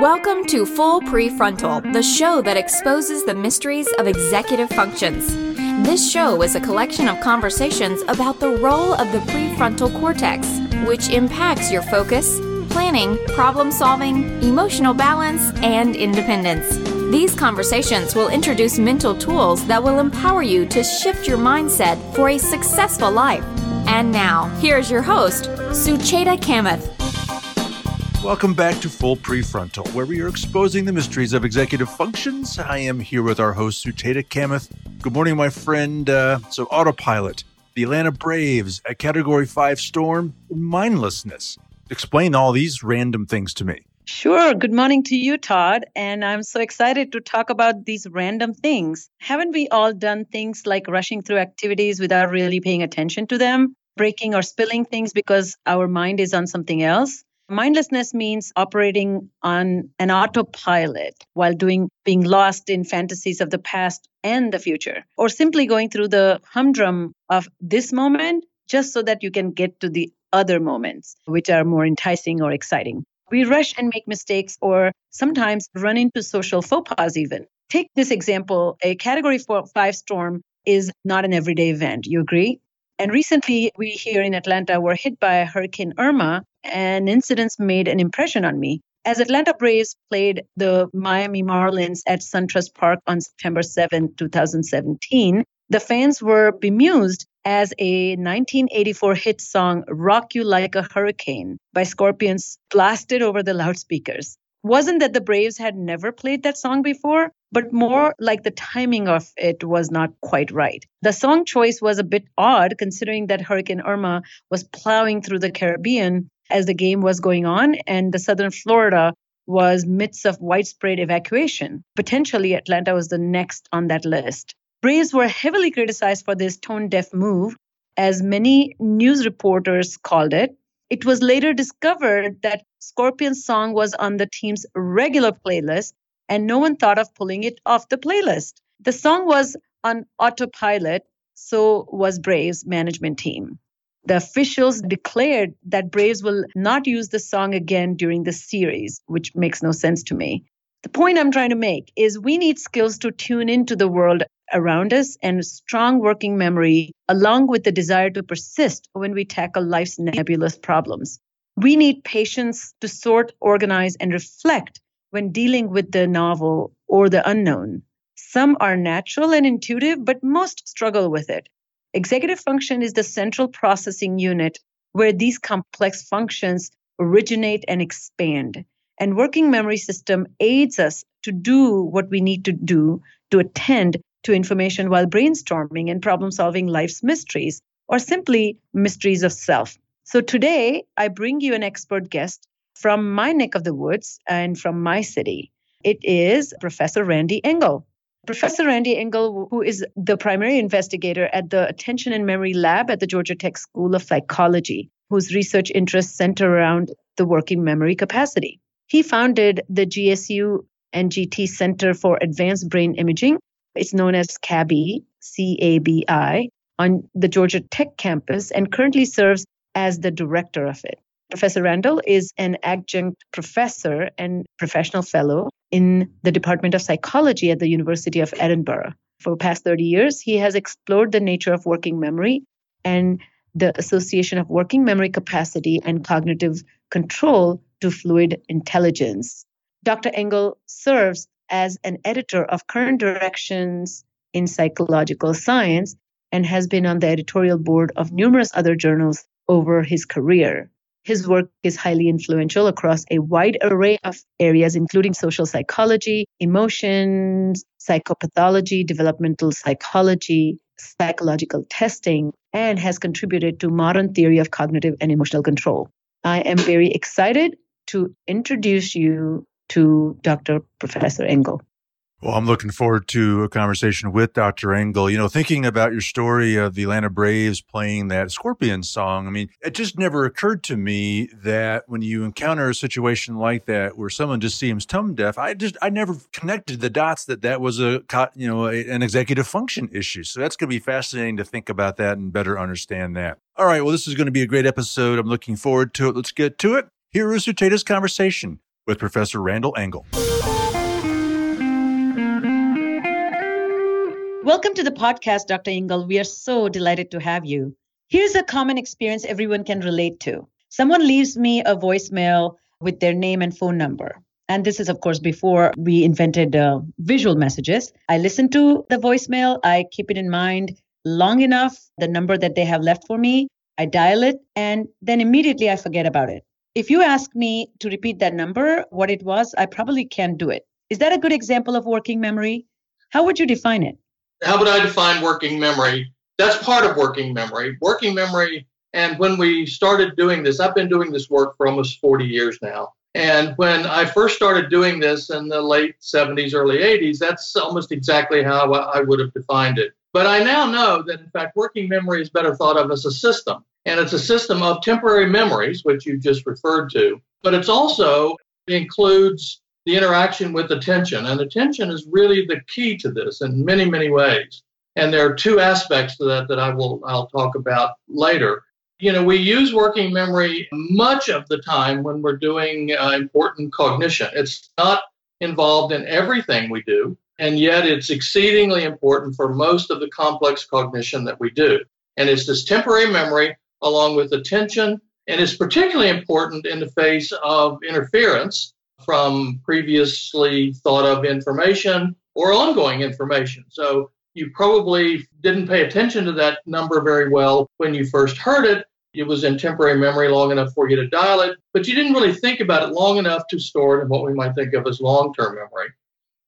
Welcome to Full Prefrontal, the show that exposes the mysteries of executive functions. This show is a collection of conversations about the role of the prefrontal cortex, which impacts your focus, planning, problem solving, emotional balance, and independence. These conversations will introduce mental tools that will empower you to shift your mindset for a successful life. And now, here's your host, Sucheta Kamath. Welcome back to Full Prefrontal, where we are exposing the mysteries of executive functions. I am here with our host, Sucheta Kamath. Good morning, my friend. Uh, so, autopilot, the Atlanta Braves, a Category 5 storm, mindlessness. Explain all these random things to me. Sure. Good morning to you, Todd. And I'm so excited to talk about these random things. Haven't we all done things like rushing through activities without really paying attention to them? Breaking or spilling things because our mind is on something else? Mindlessness means operating on an autopilot while doing being lost in fantasies of the past and the future, or simply going through the humdrum of this moment just so that you can get to the other moments, which are more enticing or exciting. We rush and make mistakes, or sometimes run into social faux pas, even. Take this example a category four, five storm is not an everyday event. You agree? And recently, we here in Atlanta were hit by Hurricane Irma, and incidents made an impression on me. As Atlanta Braves played the Miami Marlins at SunTrust Park on September 7, 2017, the fans were bemused as a 1984 hit song, Rock You Like a Hurricane, by Scorpions, blasted over the loudspeakers. Wasn't that the Braves had never played that song before, but more like the timing of it was not quite right. The song choice was a bit odd considering that Hurricane Irma was plowing through the Caribbean as the game was going on, and the southern Florida was midst of widespread evacuation. Potentially, Atlanta was the next on that list. Braves were heavily criticized for this tone deaf move, as many news reporters called it. It was later discovered that Scorpion's song was on the team's regular playlist, and no one thought of pulling it off the playlist. The song was on autopilot, so was Braves' management team. The officials declared that Braves will not use the song again during the series, which makes no sense to me. The point I'm trying to make is we need skills to tune into the world around us and strong working memory, along with the desire to persist when we tackle life's nebulous problems. We need patience to sort, organize, and reflect when dealing with the novel or the unknown. Some are natural and intuitive, but most struggle with it. Executive function is the central processing unit where these complex functions originate and expand. And working memory system aids us to do what we need to do to attend to information while brainstorming and problem solving life's mysteries or simply mysteries of self. So today I bring you an expert guest from my neck of the woods and from my city. It is Professor Randy Engle. Professor Randy Engle, who is the primary investigator at the Attention and Memory Lab at the Georgia Tech School of Psychology, whose research interests center around the working memory capacity. He founded the GSU and GT Center for Advanced Brain Imaging. It's known as CABI, C A B I, on the Georgia Tech campus and currently serves as the director of it. Professor Randall is an adjunct professor and professional fellow in the Department of Psychology at the University of Edinburgh. For past 30 years, he has explored the nature of working memory and the association of working memory capacity and cognitive control to fluid intelligence. Dr. Engle serves as an editor of current directions in psychological science and has been on the editorial board of numerous other journals over his career. His work is highly influential across a wide array of areas, including social psychology, emotions, psychopathology, developmental psychology, psychological testing, and has contributed to modern theory of cognitive and emotional control. I am very excited to introduce you to Dr. Professor Engle. Well, I'm looking forward to a conversation with Dr. Engle. You know, thinking about your story of the Atlanta Braves playing that Scorpion song, I mean, it just never occurred to me that when you encounter a situation like that where someone just seems tone deaf, I just, I never connected the dots that that was a, you know, a, an executive function issue. So that's going to be fascinating to think about that and better understand that. All right. Well, this is going to be a great episode. I'm looking forward to it. Let's get to it. Here is Sucheta's conversation with Professor Randall Engle. Welcome to the podcast, Dr. Engle. We are so delighted to have you. Here's a common experience everyone can relate to. Someone leaves me a voicemail with their name and phone number. And this is, of course, before we invented uh, visual messages. I listen to the voicemail, I keep it in mind long enough, the number that they have left for me. I dial it, and then immediately I forget about it. If you ask me to repeat that number, what it was, I probably can't do it. Is that a good example of working memory? How would you define it? How would I define working memory? That's part of working memory. Working memory, and when we started doing this, I've been doing this work for almost 40 years now. And when I first started doing this in the late 70s, early 80s, that's almost exactly how I would have defined it. But I now know that, in fact, working memory is better thought of as a system. And it's a system of temporary memories, which you just referred to, but it's also includes the interaction with attention. And attention is really the key to this in many, many ways. And there are two aspects to that that I will I'll talk about later. You know, we use working memory much of the time when we're doing uh, important cognition. It's not involved in everything we do, and yet it's exceedingly important for most of the complex cognition that we do. And it's this temporary memory along with attention, and it's particularly important in the face of interference from previously thought of information or ongoing information. So you probably didn't pay attention to that number very well when you first heard it. It was in temporary memory long enough for you to dial it, but you didn't really think about it long enough to store it in what we might think of as long term memory.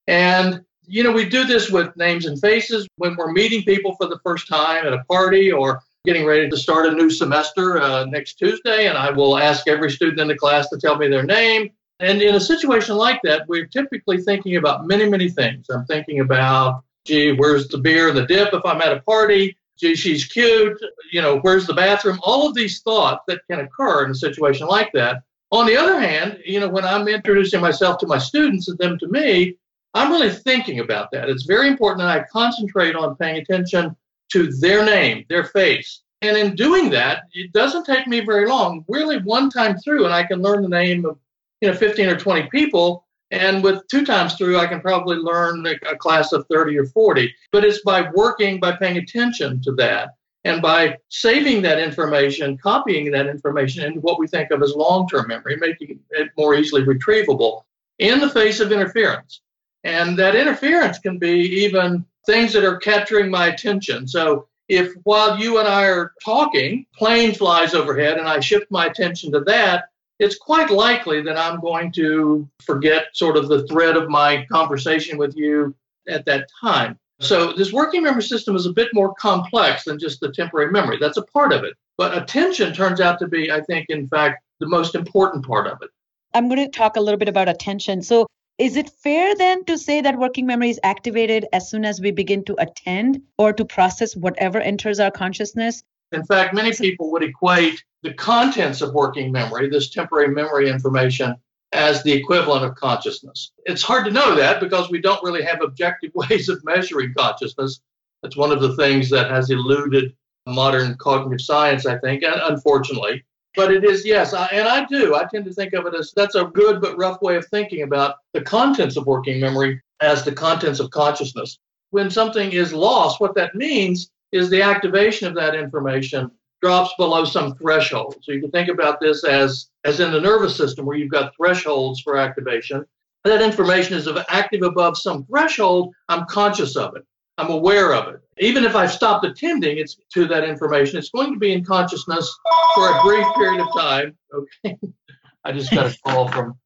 And, you know, we do this with names and faces when we're meeting people for the first time at a party or getting ready to start a new semester uh, next Tuesday, and I will ask every student in the class to tell me their name. And in a situation like that, we're typically thinking about many, many things. I'm thinking about, gee, where's the beer and the dip if I'm at a party? Gee, she's cute. You know, where's the bathroom? All of these thoughts that can occur in a situation like that. On the other hand, you know, when I'm introducing myself to my students and them to me, I'm really thinking about that. It's very important that I concentrate on paying attention to their name, their face. And in doing that, it doesn't take me very long, really one time through, and I can learn the name of you know 15 or 20 people. And with two times through, I can probably learn a class of 30 or 40. But it's by working, by paying attention to that, and by saving that information, copying that information into what we think of as long term memory, making it more easily retrievable in the face of interference. And that interference can be even things that are capturing my attention. So if while you and I are talking, plane flies overhead and I shift my attention to that, it's quite likely that I'm going to forget sort of the thread of my conversation with you at that time. So this working memory system is a bit more complex than just the temporary memory. That's a part of it. But attention turns out to be, I think, in fact, the most important part of it. I'm going to talk a little bit about attention. So is it fair then to say that working memory is activated as soon as we begin to attend or to process whatever enters our consciousness? In fact, many people would equate the contents of working memory, this temporary memory information, as the equivalent of consciousness. It's hard to know that because we don't really have objective ways of measuring consciousness. That's one of the things that has eluded modern cognitive science, I think, unfortunately. But it is, yes, I, and I do. I tend to think of it as that's a good but rough way of thinking about the contents of working memory as the contents of consciousness. When something is lost, what that means is the activation of that information drops below some threshold. So you can think about this as, as in the nervous system where you've got thresholds for activation. That information is active above some threshold, I'm conscious of it. I'm aware of it. Even if I've stopped attending it's to that information, it's going to be in consciousness for a brief period of time. Okay. I just got a call from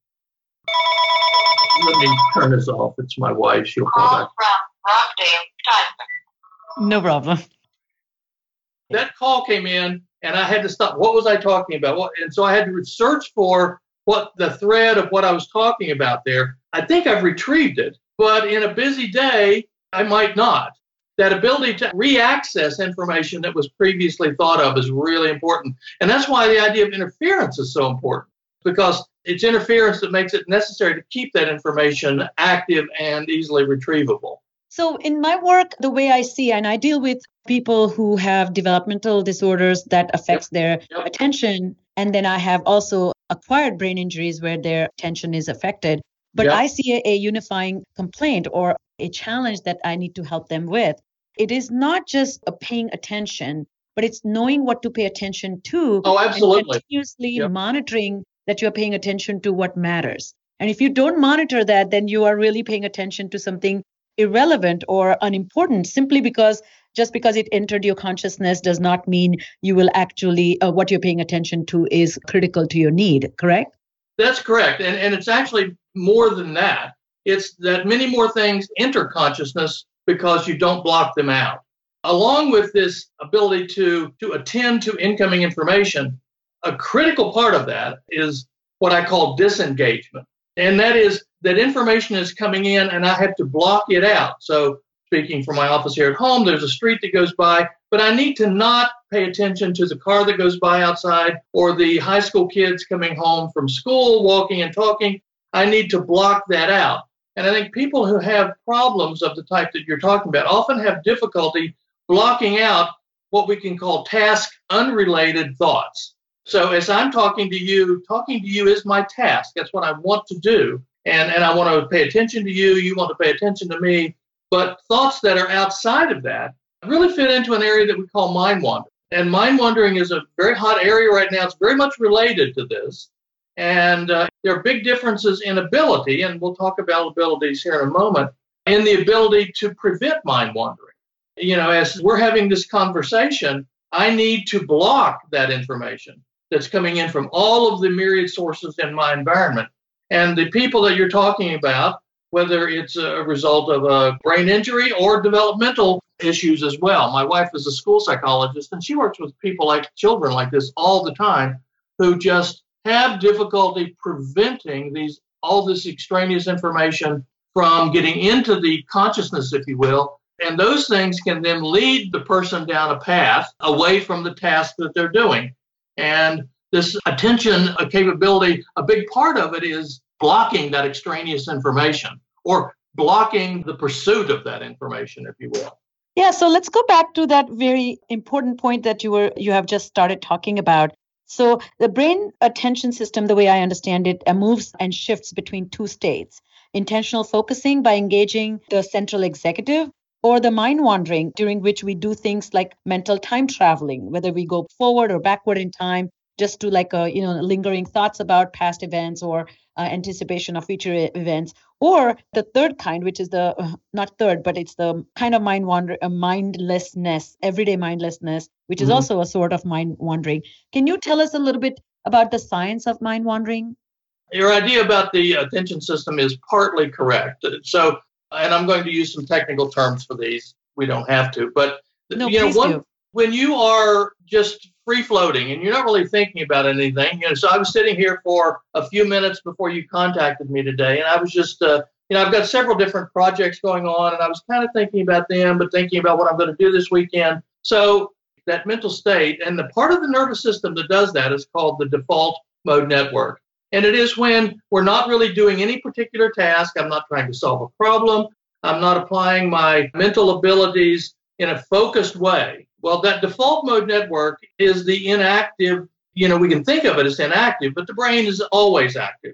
let me turn this off. It's my wife. She'll call back. No problem. That call came in and I had to stop. What was I talking about? And so I had to search for what the thread of what I was talking about there. I think I've retrieved it, but in a busy day, I might not. That ability to reaccess information that was previously thought of is really important. And that's why the idea of interference is so important, because it's interference that makes it necessary to keep that information active and easily retrievable. So, in my work, the way I see, and I deal with people who have developmental disorders that affects their attention, and then I have also acquired brain injuries where their attention is affected. But Yeah. I see a, a unifying complaint or a challenge that I need to help them with. It is not just paying attention, but it's knowing what to pay attention to Oh, and absolutely. continuously Yep. monitoring that you're paying attention to what matters. And if you don't monitor that, then you are really paying attention to something irrelevant or unimportant simply because just because it entered your consciousness does not mean you will actually uh, what you're paying attention to is critical to your need correct That's correct. And, and it's actually more than that. It's that many more things enter consciousness because you don't block them out. Along with this ability to, to attend to incoming information, a critical part of that is what I call disengagement. And that is that information is coming in and I have to block it out. So, speaking from my office here at home, there's a street that goes by, but I need to not pay attention to the car that goes by outside or the high school kids coming home from school, walking and talking. I need to block that out. And I think people who have problems of the type that you're talking about often have difficulty blocking out what we can call task unrelated thoughts. So as I'm talking to you, talking to you is my task. That's what I want to do. And, and I want to pay attention to you. You want to pay attention to me. But thoughts that are outside of that really fit into an area that we call mind wandering. And mind wandering is a very hot area right now. It's very much related to this. And uh, there are big differences in ability, and we'll talk about abilities here in a moment, in the ability to prevent mind wandering. You know, as we're having this conversation, I need to block that information that's coming in from all of the myriad sources in my environment. And the people that you're talking about, whether it's a result of a brain injury or developmental issues as well. My wife is a school psychologist, and she works with people like children like this all the time who just have difficulty preventing these all this extraneous information from getting into the consciousness, if you will. And those things can then lead the person down a path away from the task that they're doing. And this attention uh, capability, a big part of it is blocking that extraneous information or blocking the pursuit of that information, if you will. yeah so let's go back to that very important point that you were you have just started talking about so the brain attention system the way i understand it uh, moves and shifts between two states intentional focusing by engaging the central executive or the mind wandering during which we do things like mental time traveling whether we go forward or backward in time just to like a you know lingering thoughts about past events or uh, anticipation of future events or the third kind which is the uh, not third but it's the kind of mind wander uh, mindlessness everyday mindlessness which is Mhm. also a sort of mind wandering can you tell us a little bit about the science of mind wandering Your idea about the attention system is partly correct. So, and I'm going to use some technical terms for these. We don't have to, but no you know, one, do when you are just free floating and you're not really thinking about anything, you know, so I was sitting here for a few minutes before you contacted me today, and I was just, uh, you know, I've got several different projects going on, and I was kind of thinking about them, but thinking about what I'm going to do this weekend. So that mental state and the part of the nervous system that does that is called the default mode network. And it is when we're not really doing any particular task. I'm not trying to solve a problem. I'm not applying my mental abilities in a focused way. Well, that default mode network is the inactive, you know, we can think of it as inactive, but the brain is always active.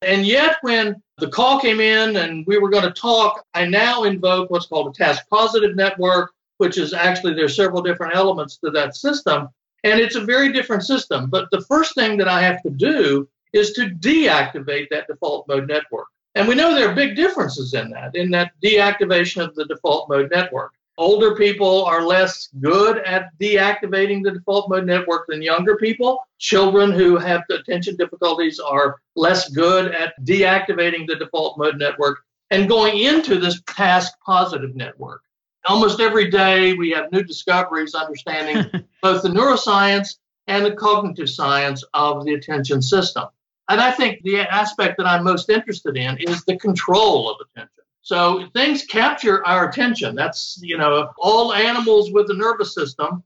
And yet, when the call came in and we were going to talk, I now invoke what's called a task positive network, which is actually there's several different elements to that system. And it's a very different system. But the first thing that I have to do is to deactivate that default mode network. And we know there are big differences in that, in that deactivation of the default mode network. Older people are less good at deactivating the default mode network than younger people. Children who have attention difficulties are less good at deactivating the default mode network and going into this task positive network. Almost every day, we have new discoveries understanding both the neuroscience and the cognitive science of the attention system. And I think the aspect that I'm most interested in is the control of attention. So things capture our attention. That's, you know, all animals with a nervous system,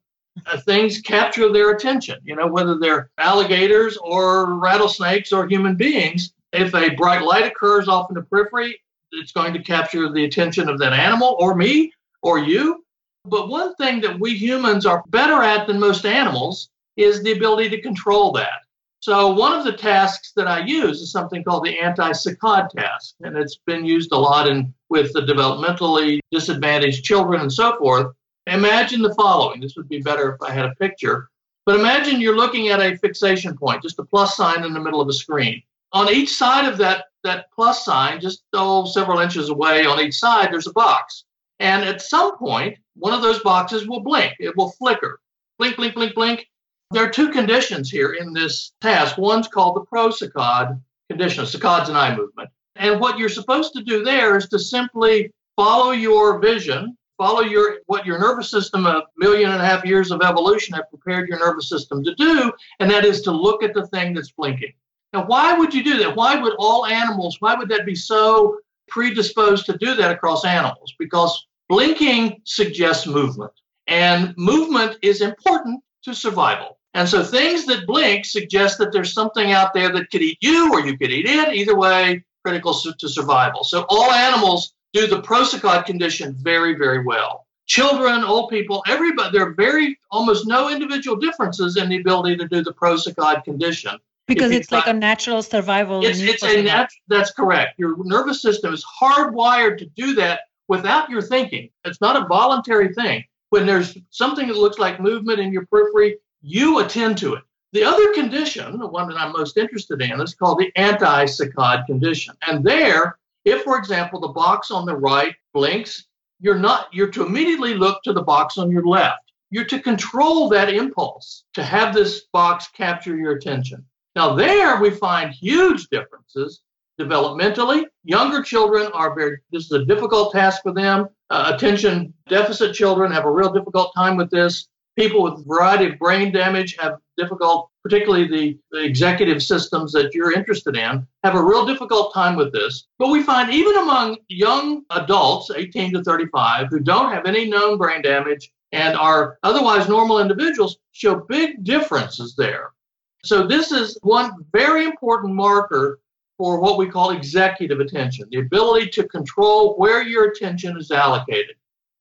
uh, things capture their attention, you know, whether they're alligators or rattlesnakes or human beings. If a bright light occurs off in the periphery, it's going to capture the attention of that animal or me or you. But one thing that we humans are better at than most animals is the ability to control that. So one of the tasks that I use is something called the anti-saccade task, and it's been used a lot in with the developmentally disadvantaged children and so forth. Imagine the following. This would be better if I had a picture. But imagine you're looking at a fixation point, just a plus sign in the middle of a screen. On each side of that, that plus sign, just oh, several inches away on each side, there's a box. And at some point, one of those boxes will blink. It will flicker. Blink, blink, blink, blink. There are two conditions here in this task. One's called the prosaccade condition, saccades and eye movement. And what you're supposed to do there is to simply follow your vision, follow your what your nervous system, a million and a half years of evolution have prepared your nervous system to do, and that is to look at the thing that's blinking. Now, why would you do that? Why would all animals, why would that be so predisposed to do that across animals? Because blinking suggests movement, and movement is important to survival. And so things that blink suggest that there's something out there that could eat you or you could eat it. Either way, critical to survival. So all animals do the prosaccade condition very, very well. Children, old people, everybody, there are very almost no individual differences in the ability to do the prosaccade condition. Because it's like a natural survival. It's, it's a nat- that's correct. Your nervous system is hardwired to do that without your thinking. It's not a voluntary thing. When there's something that looks like movement in your periphery, you attend to it. The other condition, the one that I'm most interested in, is called the anti-saccade condition. And there, if, for example, the box on the right blinks, you're not you're to immediately look to the box on your left. You're to control that impulse to have this box capture your attention. Now, there we find huge differences developmentally. Younger children are very, this is a difficult task for them. Uh, attention deficit children have a real difficult time with this. People with a variety of brain damage have difficult, particularly the, the executive systems that you're interested in, have a real difficult time with this. But we find even among young adults, 18 to 35, who don't have any known brain damage and are otherwise normal individuals, show big differences there. So, this is one very important marker for what we call executive attention the ability to control where your attention is allocated.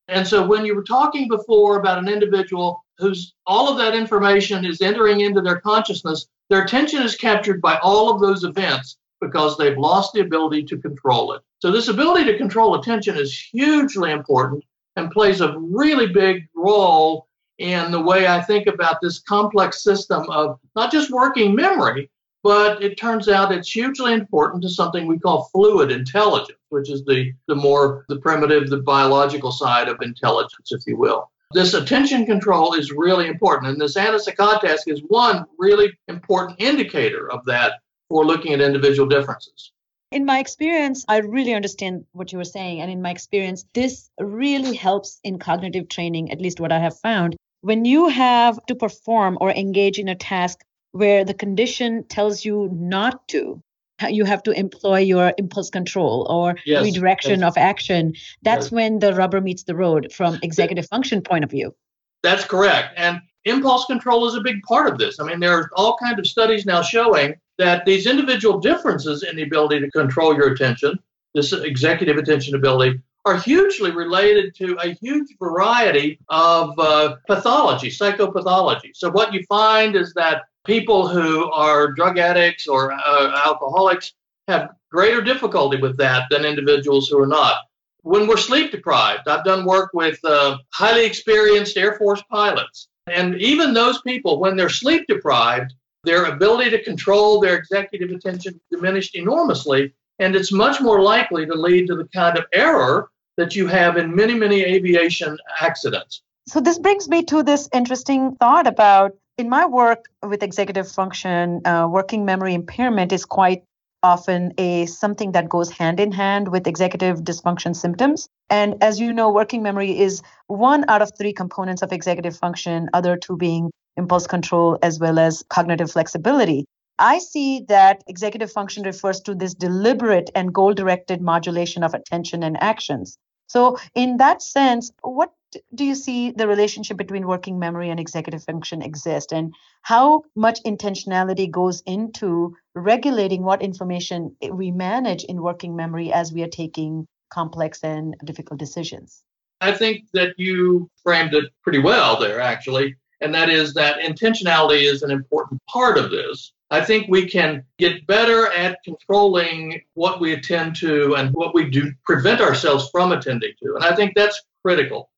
And so, when you were talking before about an individual whose all of that information is entering into their consciousness, their attention is captured by all of those events because they've lost the ability to control it. So, this ability to control attention is hugely important and plays a really big role in the way I think about this complex system of not just working memory, but it turns out it's hugely important to something we call fluid intelligence, which is the, the more the primitive, the biological side of intelligence, if you will. This attention control is really important. And this anti-saccade task is one really important indicator of that for looking at individual differences. In my experience, I really understand what you were saying. And in my experience, this really helps in cognitive training, at least what I have found. When you have to perform or engage in a task where the condition tells you not to, you have to employ your impulse control or yes, redirection of action. That's yes. when the rubber meets the road from executive function point of view. That's correct. And impulse control is a big part of this. I mean there are all kinds of studies now showing that these individual differences in the ability to control your attention this executive attention ability are hugely related to a huge variety of uh, pathology psychopathology. So what you find is that people who are drug addicts or uh, alcoholics have greater difficulty with that than individuals who are not. When we're sleep deprived, I've done work with uh, highly experienced Air Force pilots. And even those people, when they're sleep deprived, their ability to control their executive attention diminished enormously. And it's much more likely to lead to the kind of error that you have in many, many aviation accidents. So, this brings me to this interesting thought about in my work with executive function, uh, working memory impairment is quite often a something that goes hand in hand with executive dysfunction symptoms. And as you know, working memory is one out of three components of executive function, other two being impulse control as well as cognitive flexibility. I see that executive function refers to this deliberate and goal directed modulation of attention and actions. So, in that sense, what do you see the relationship between working memory and executive function exist and how much intentionality goes into regulating what information we manage in working memory as we are taking complex and difficult decisions i think that you framed it pretty well there actually and that is that intentionality is an important part of this I think we can get better at controlling what we attend to and what we do prevent ourselves from attending to. And I think that's critical.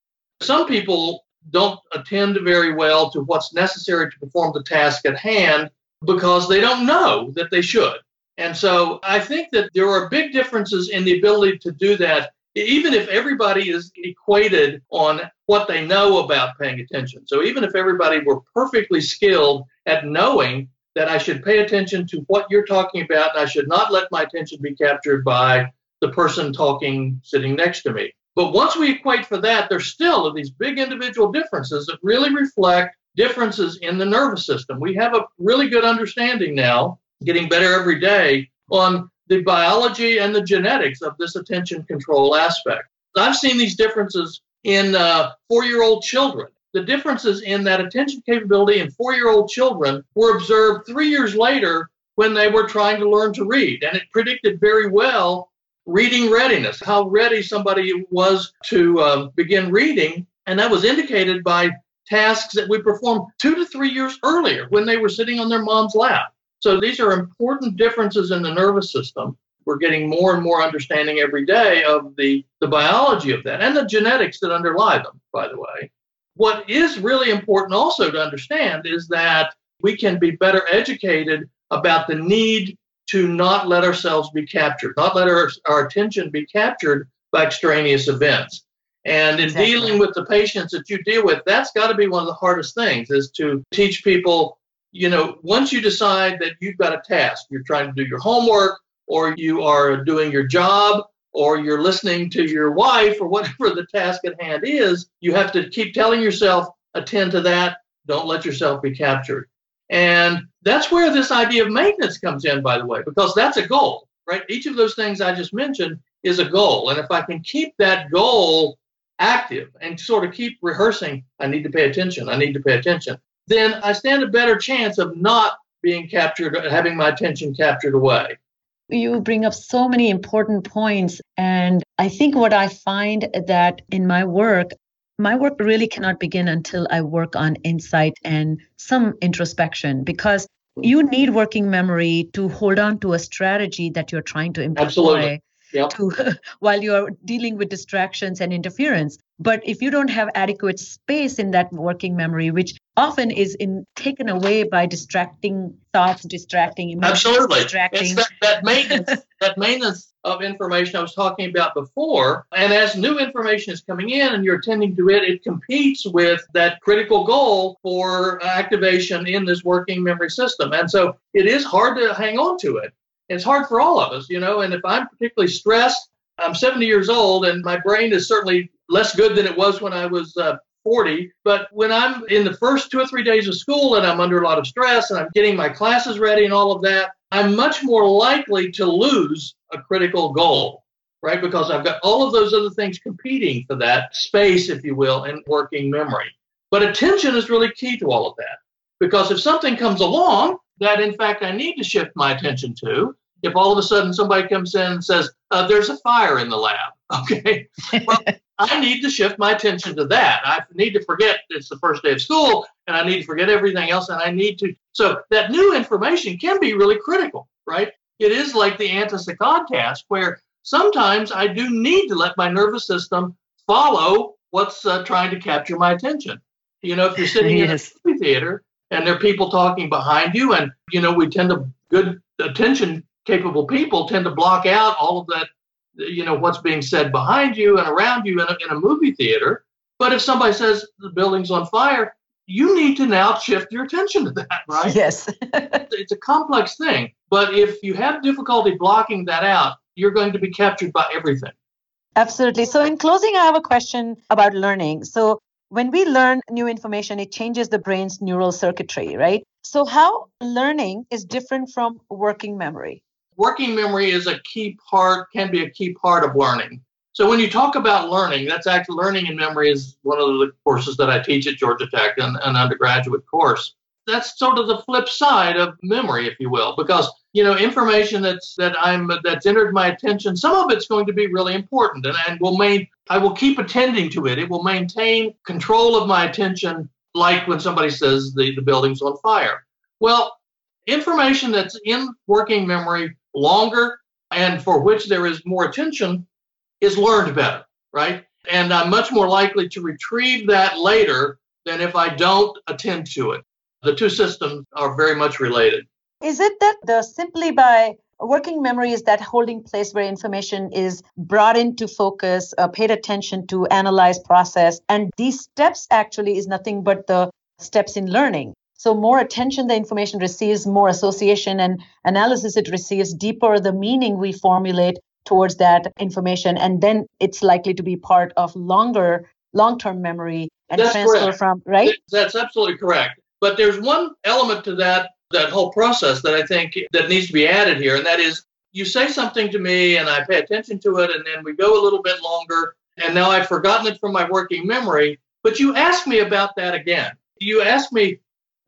Some people don't attend very well to what's necessary to perform the task at hand because they don't know that they should. And so I think that there are big differences in the ability to do that, even if everybody is equated on what they know about paying attention. So even if everybody were perfectly skilled at knowing that I should pay attention to what you're talking about and I should not let my attention be captured by the person talking sitting next to me. But once we equate for that, there's still these big individual differences that really reflect differences in the nervous system. We have a really good understanding now, getting better every day, on the biology and the genetics of this attention control aspect. I've seen these differences in uh, four year old children. The differences in that attention capability in four year old children were observed three years later when they were trying to learn to read. And it predicted very well reading readiness, how ready somebody was to uh, begin reading. And that was indicated by tasks that we performed two to three years earlier when they were sitting on their mom's lap. So these are important differences in the nervous system. We're getting more and more understanding every day of the, the biology of that and the genetics that underlie them, by the way. What is really important also to understand is that we can be better educated about the need to not let ourselves be captured, not let our, our attention be captured by extraneous events. And in exactly. dealing with the patients that you deal with, that's got to be one of the hardest things is to teach people, you know, once you decide that you've got a task, you're trying to do your homework or you are doing your job or you're listening to your wife or whatever the task at hand is, you have to keep telling yourself, attend to that, don't let yourself be captured. And that's where this idea of maintenance comes in, by the way, because that's a goal, right? Each of those things I just mentioned is a goal. And if I can keep that goal active and sort of keep rehearsing, I need to pay attention, I need to pay attention, then I stand a better chance of not being captured, having my attention captured away. You bring up so many important points. And I think what I find that in my work, my work really cannot begin until I work on insight and some introspection because you need working memory to hold on to a strategy that you're trying to employ. Absolutely yep. to while you're dealing with distractions and interference. But if you don't have adequate space in that working memory which often is in taken away by distracting thoughts distracting emotions absolutely. distracting it's that, that maintenance that maintenance of information i was talking about before. And as new information is coming in and you're attending to it it competes with that critical goal for activation in this working memory system. And so it is hard to hang on to it it's hard for all of us, you know. And if I'm particularly stressed, I'm 70 years old, and my brain is certainly less good than it was when I was uh, 40. But when I'm in the first two or three days of school and I'm under a lot of stress and I'm getting my classes ready and all of that, I'm much more likely to lose a critical goal, right? Because I've got all of those other things competing for that space, if you will, in working memory. But attention is really key to all of that. Because if something comes along that in fact I need to shift my attention to. If all of a sudden somebody comes in and says, uh, there's a fire in the lab, okay, well, I need to shift my attention to that. I need to forget it's the first day of school and I need to forget everything else and I need to. So that new information can be really critical, right? It is like the anti-saccade task where sometimes I do need to let my nervous system follow what's uh, trying to capture my attention. You know, if you're sitting yes. in a movie theater and there are people talking behind you and you know we tend to good attention capable people tend to block out all of that you know what's being said behind you and around you in a, in a movie theater. But if somebody says the building's on fire you need to now shift your attention to that right? Yes. It's a complex thing. But if you have difficulty blocking that out you're going to be captured by everything. Absolutely. So, in closing, I have a question about learning. So, when we learn new information, it changes the brain's neural circuitry, right? So, how learning is different from working memory? Working memory is a key part, can be a key part of learning. So, when you talk about learning, that's actually learning and memory is one of the courses that I teach at Georgia Tech, an, an undergraduate course that's sort of the flip side of memory, if you will, because you know information that's that I'm that's entered my attention. Some of it's going to be really important, and, and will main I will keep attending to it. It will maintain control of my attention, like when somebody says the the building's on fire. Well, information that's in working memory longer and for which there is more attention is learned better, right? And I'm much more likely to retrieve that later than if I don't attend to it. The two systems are very much related. Is it that the simply by working memory is that holding place where information is brought into focus, uh, paid attention to, analyze, process, and these steps actually is nothing but the steps in learning. So more attention the information receives, more association and analysis it receives, deeper the meaning we formulate towards that information, and then it's likely to be part of longer long-term memory and That's transfer correct. from right. That's absolutely correct. But there's one element to that that whole process that I think that needs to be added here, and that is you say something to me and I pay attention to it, and then we go a little bit longer, and now I've forgotten it from my working memory. But you ask me about that again. You ask me,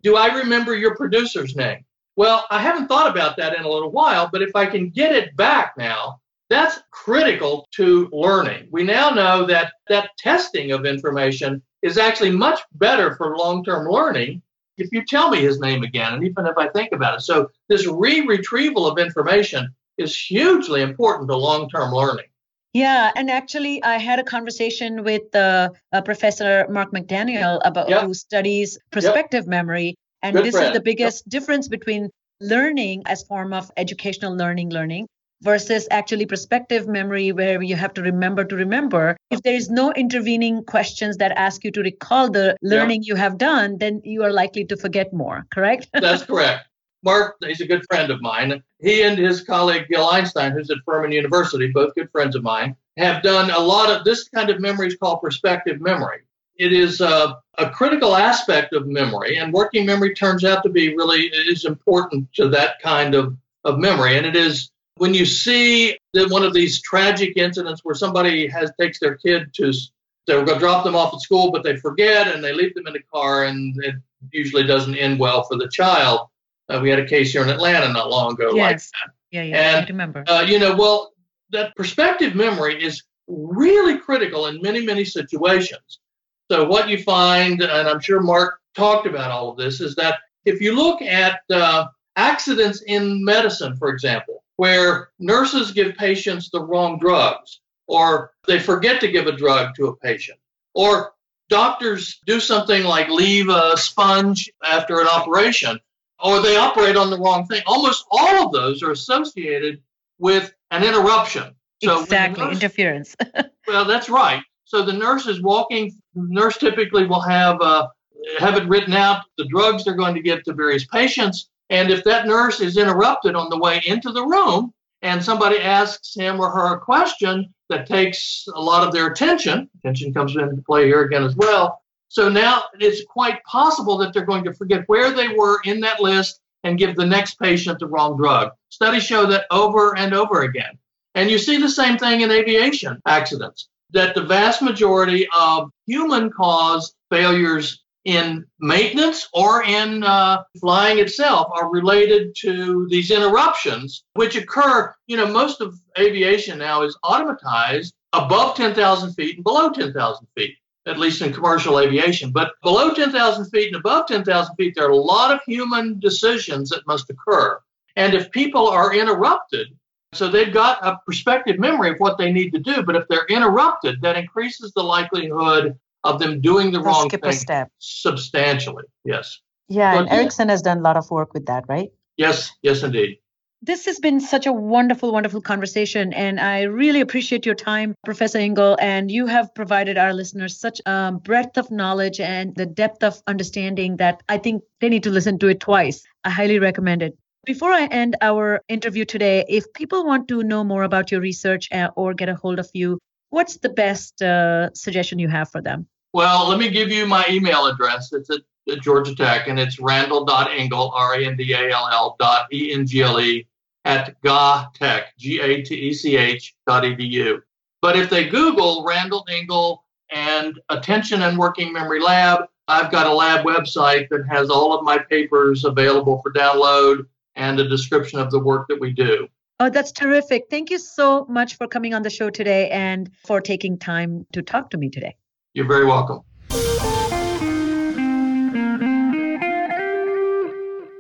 do I remember your producer's name? Well, I haven't thought about that in a little while, but if I can get it back now, that's critical to learning. We now know that that testing of information is actually much better for long term learning if you tell me his name again, and even if I think about it. So, this re retrieval of information is hugely important to long term learning. Yeah, and actually, I had a conversation with uh, uh, Professor Mark McDaniel about Yep. who studies prospective memory, and Good this is the biggest difference between learning as form of educational learning, learning versus actually prospective memory, where you have to remember to remember. If there is no intervening questions that ask you to recall the learning you have done, then you are likely to forget more. Correct? That's correct. Mark, he's a good friend of mine. He and his colleague Gil Einstein, who's at Furman University, both good friends of mine, have done a lot of this kind of memory is called prospective memory. It is uh, a critical aspect of memory, and working memory turns out to be really is important to that kind of, of memory. And it is when you see that one of these tragic incidents where somebody has takes their kid to they were going to drop them off at school, but they forget and they leave them in the car, and it usually doesn't end well for the child. Uh, we had a case here in Atlanta not long ago like Yes. Yeah, yeah, And, I remember. uh, you know, well, that prospective memory is really critical in many, many situations. So, what you find, and I'm sure Mark talked about all of this, is that if you look at uh, accidents in medicine, for example, where nurses give patients the wrong drugs, or they forget to give a drug to a patient, or doctors do something like leave a sponge after an operation, or they operate on the wrong thing. Almost all of those are associated with an interruption. So exactly, nurse- interference. well, that's right. So the nurse is walking. Nurse typically will have uh, have it written out the drugs they're going to give to various patients, and if that nurse is interrupted on the way into the room, and somebody asks him or her a question that takes a lot of their attention, attention comes into play here again as well. So now it's quite possible that they're going to forget where they were in that list and give the next patient the wrong drug. Studies show that over and over again. And you see the same thing in aviation accidents, that the vast majority of human caused failures in maintenance or in uh, flying itself are related to these interruptions, which occur. You know, most of aviation now is automatized above 10,000 feet and below 10,000 feet, at least in commercial aviation. But below 10,000 feet and above 10,000 feet, there are a lot of human decisions that must occur. And if people are interrupted, so they've got a prospective memory of what they need to do, but if they're interrupted, that increases the likelihood of them doing the They'll wrong skip a thing step. substantially. Yes. Yeah, Well, and yeah. Erickson has done a lot of work with that, right? Yes. Yes, indeed. This has been such a wonderful, wonderful conversation, and I really appreciate your time, Professor Engle. And you have provided our listeners such a breadth of knowledge and the depth of understanding that I think they need to listen to it twice. I highly recommend it. Before I end our interview today, if people want to know more about your research uh, or get a hold of you, what's the best uh, suggestion you have for them? Well, let me give you my email address. It's at, at Georgia Tech, and it's randall.engle, R-A-N-D-A-L-L dot E-N-G-L-E at gatech, G-A-T-E-C-H dot edu. But if they Google Randall Engle and Attention and Working Memory Lab, I've got a lab website that has all of my papers available for download and a description of the work that we do. Oh, that's terrific. Thank you so much for coming on the show today and for taking time to talk to me today. You're very welcome.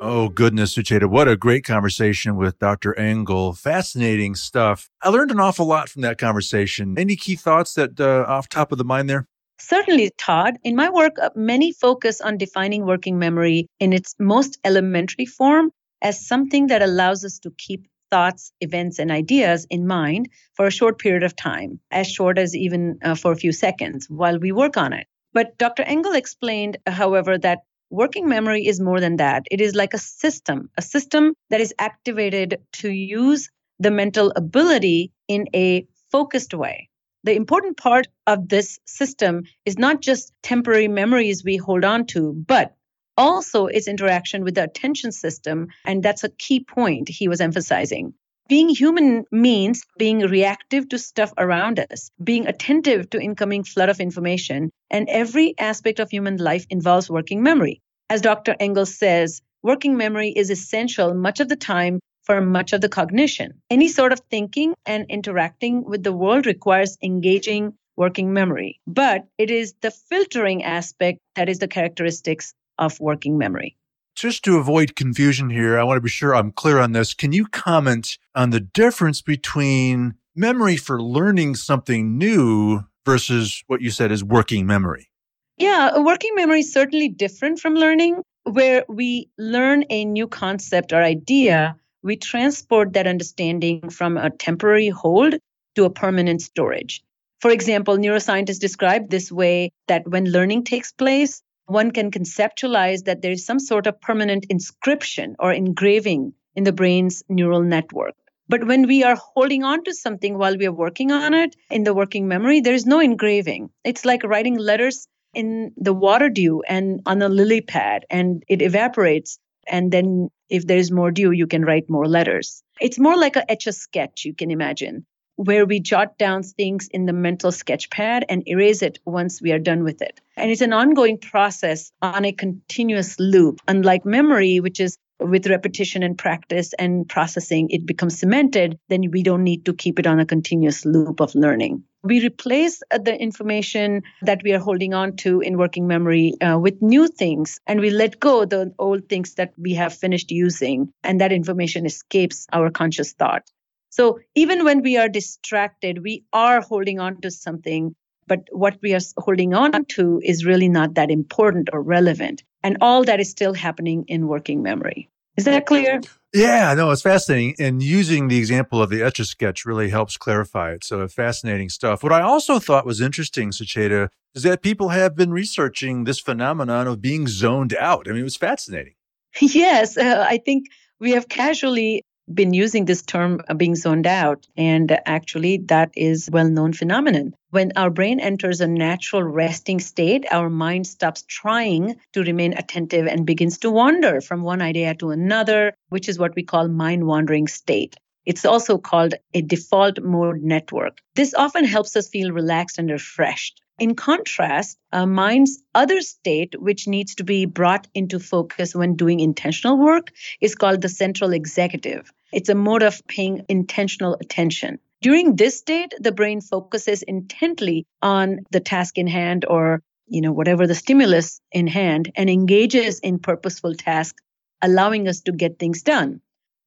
Oh, goodness, Sucheta. What a great conversation with Dr. Engle. Fascinating stuff. I learned an awful lot from that conversation. Any key thoughts that uh, off top of the mind there? Certainly, Todd. In my work, uh, many focus on defining working memory in its most elementary form as something that allows us to keep thoughts, events, and ideas in mind for a short period of time, as short as even uh, for a few seconds while we work on it. But Dr. Engle explained, however, that working memory is more than that. It is like a system, a system that is activated to use the mental ability in a focused way. The important part of this system is not just temporary memories we hold on to, but also its interaction with the attention system. And that's a key point he was emphasizing. Being human means being reactive to stuff around us, being attentive to incoming flood of information, and every aspect of human life involves working memory. As Dr. Engels says, working memory is essential much of the time for much of the cognition. Any sort of thinking and interacting with the world requires engaging working memory, but it is the filtering aspect that is the characteristics of working memory just to avoid confusion here, I want to be sure I'm clear on this. Can you comment on the difference between memory for learning something new versus what you said is working memory? Yeah, working memory is certainly different from learning, where we learn a new concept or idea, we transport that understanding from a temporary hold to a permanent storage. For example, neuroscientists describe this way that when learning takes place, one can conceptualize that there is some sort of permanent inscription or engraving in the brain's neural network. But when we are holding on to something while we are working on it in the working memory, there is no engraving. It's like writing letters in the water dew and on a lily pad, and it evaporates. And then if there is more dew, you can write more letters. It's more like a etch a sketch, you can imagine where we jot down things in the mental sketch pad and erase it once we are done with it. And it's an ongoing process on a continuous loop. Unlike memory, which is with repetition and practice and processing, it becomes cemented, then we don't need to keep it on a continuous loop of learning. We replace uh, the information that we are holding on to in working memory uh, with new things, and we let go the old things that we have finished using, and that information escapes our conscious thought. So even when we are distracted, we are holding on to something, but what we are holding on to is really not that important or relevant. And all that is still happening in working memory. Is that clear? Yeah, no, it's fascinating. And using the example of the etch a sketch really helps clarify it. So fascinating stuff. What I also thought was interesting, Sucheta, is that people have been researching this phenomenon of being zoned out. I mean, it was fascinating. Yes, uh, I think we have casually been using this term uh, being zoned out and actually that is well known phenomenon when our brain enters a natural resting state our mind stops trying to remain attentive and begins to wander from one idea to another which is what we call mind wandering state it's also called a default mode network. This often helps us feel relaxed and refreshed. In contrast, a mind's other state, which needs to be brought into focus when doing intentional work, is called the central executive. It's a mode of paying intentional attention. During this state, the brain focuses intently on the task in hand or you know whatever the stimulus in hand and engages in purposeful tasks allowing us to get things done.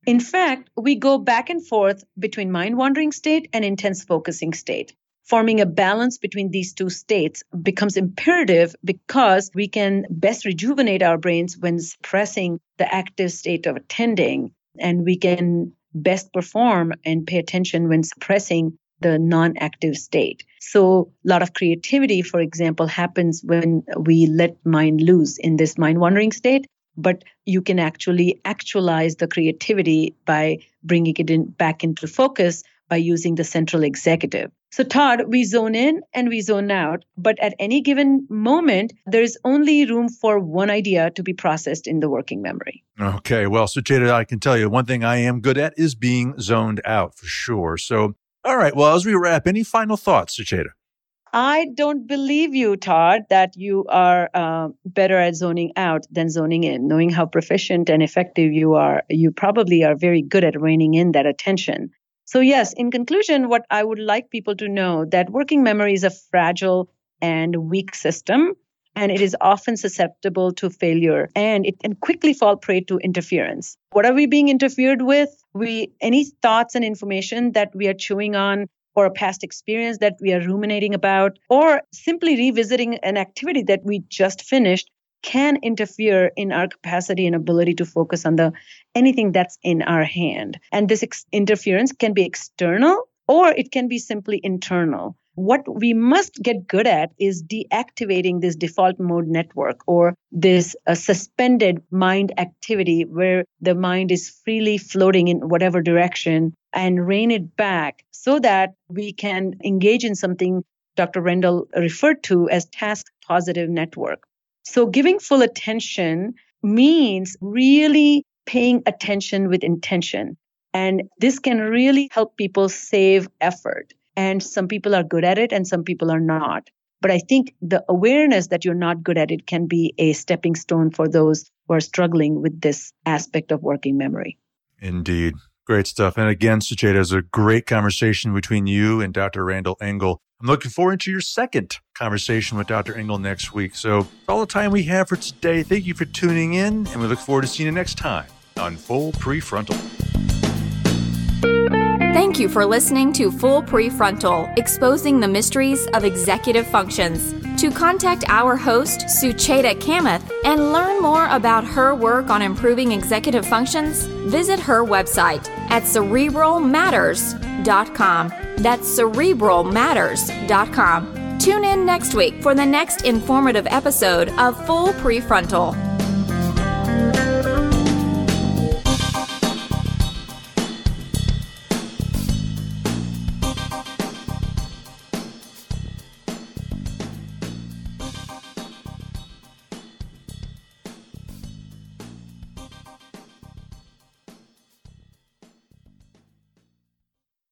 In fact we go back and forth between mind wandering state and intense focusing state. Forming a balance between these two states becomes imperative because we can best rejuvenate our brains when suppressing the active state of attending and we can best perform and pay attention when suppressing the non-active state. So a lot of creativity, for example, happens when we let mind loose in this mind wandering state. But you can actually actualize the creativity by bringing it in back into focus by using the central executive. So, Todd, we zone in and we zone out, but at any given moment, there's only room for one idea to be processed in the working memory. Okay. Well, Sucheta, I can tell you one thing I am good at is being zoned out for sure. So, all right. Well, as we wrap, any final thoughts, Sucheta? I don't believe you, Todd, that you are uh, better at zoning out than zoning in. Knowing how proficient and effective you are, you probably are very good at reining in that attention. So, yes, in conclusion, what I would like people to know that working memory is a fragile and weak system. and it is often susceptible to failure and it can quickly fall prey to interference. What are we being interfered with? We any thoughts and information that we are chewing on or a past experience that we are ruminating about or simply revisiting an activity that we just finished can interfere in our capacity and ability to focus on the anything that's in our hand and this ex- interference can be external or it can be simply internal what we must get good at is deactivating this default mode network or this uh, suspended mind activity where the mind is freely floating in whatever direction and rein it back so that we can engage in something Dr. Randall referred to as task positive network. So giving full attention means really paying attention with intention. And this can really help people save effort. And some people are good at it and some people are not. But I think the awareness that you're not good at it can be a stepping stone for those who are struggling with this aspect of working memory. Indeed. Great stuff. And again, Sucheta, is a great conversation between you and Dr. Randall Engle. I'm looking forward to your second conversation with Dr. Engle next week. So, all the time we have for today. Thank you for tuning in, and we look forward to seeing you next time on Full Prefrontal. Thank you for listening to Full Prefrontal, exposing the mysteries of executive functions. To contact our host, Sucheta Kamath, and learn more about her work on improving executive functions, visit her website at cerebralmatters.com. That's cerebralmatters.com. Tune in next week for the next informative episode of Full Prefrontal.